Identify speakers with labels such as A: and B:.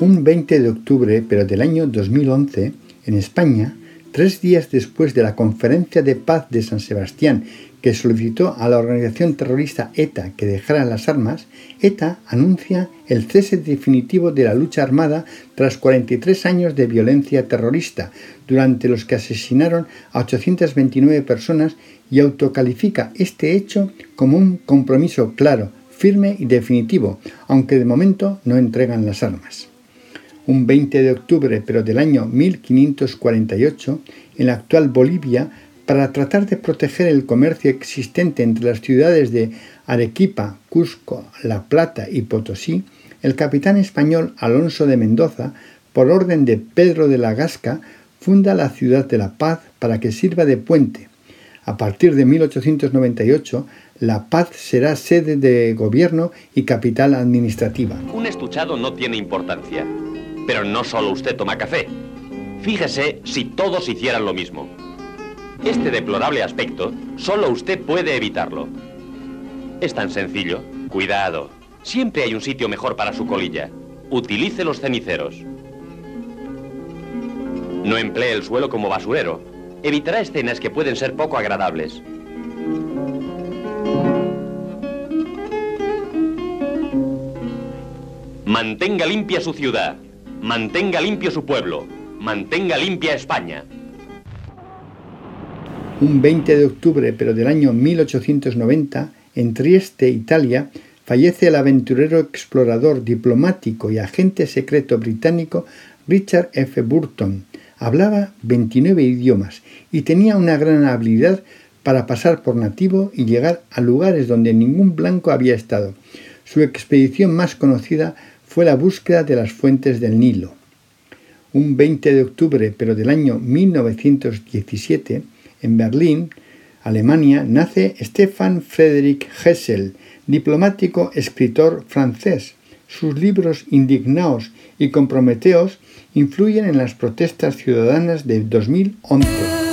A: Un 20 de octubre, pero del año 2011, en España, tres días después de la conferencia de paz de San Sebastián que solicitó a la organización terrorista ETA que dejara las armas, ETA anuncia el cese definitivo de la lucha armada tras 43 años de violencia terrorista, durante los que asesinaron a 829 personas y autocalifica este hecho como un compromiso claro, firme y definitivo, aunque de momento no entregan las armas un 20 de octubre, pero del año 1548, en la actual Bolivia, para tratar de proteger el comercio existente entre las ciudades de Arequipa, Cusco, La Plata y Potosí, el capitán español Alonso de Mendoza, por orden de Pedro de la Gasca, funda la ciudad de La Paz para que sirva de puente. A partir de 1898, La Paz será sede de gobierno y capital administrativa.
B: Un estuchado no tiene importancia. Pero no solo usted toma café. Fíjese si todos hicieran lo mismo. Este deplorable aspecto, solo usted puede evitarlo. Es tan sencillo. Cuidado. Siempre hay un sitio mejor para su colilla. Utilice los ceniceros. No emplee el suelo como basurero. Evitará escenas que pueden ser poco agradables. Mantenga limpia su ciudad. Mantenga limpio su pueblo. Mantenga limpia España.
A: Un 20 de octubre, pero del año 1890, en Trieste, Italia, fallece el aventurero explorador, diplomático y agente secreto británico Richard F. Burton. Hablaba 29 idiomas y tenía una gran habilidad para pasar por nativo y llegar a lugares donde ningún blanco había estado. Su expedición más conocida fue la búsqueda de las fuentes del Nilo. Un 20 de octubre, pero del año 1917, en Berlín, Alemania, nace Stefan Friedrich Hessel, diplomático escritor francés. Sus libros Indignaos y Comprometeos influyen en las protestas ciudadanas de 2011.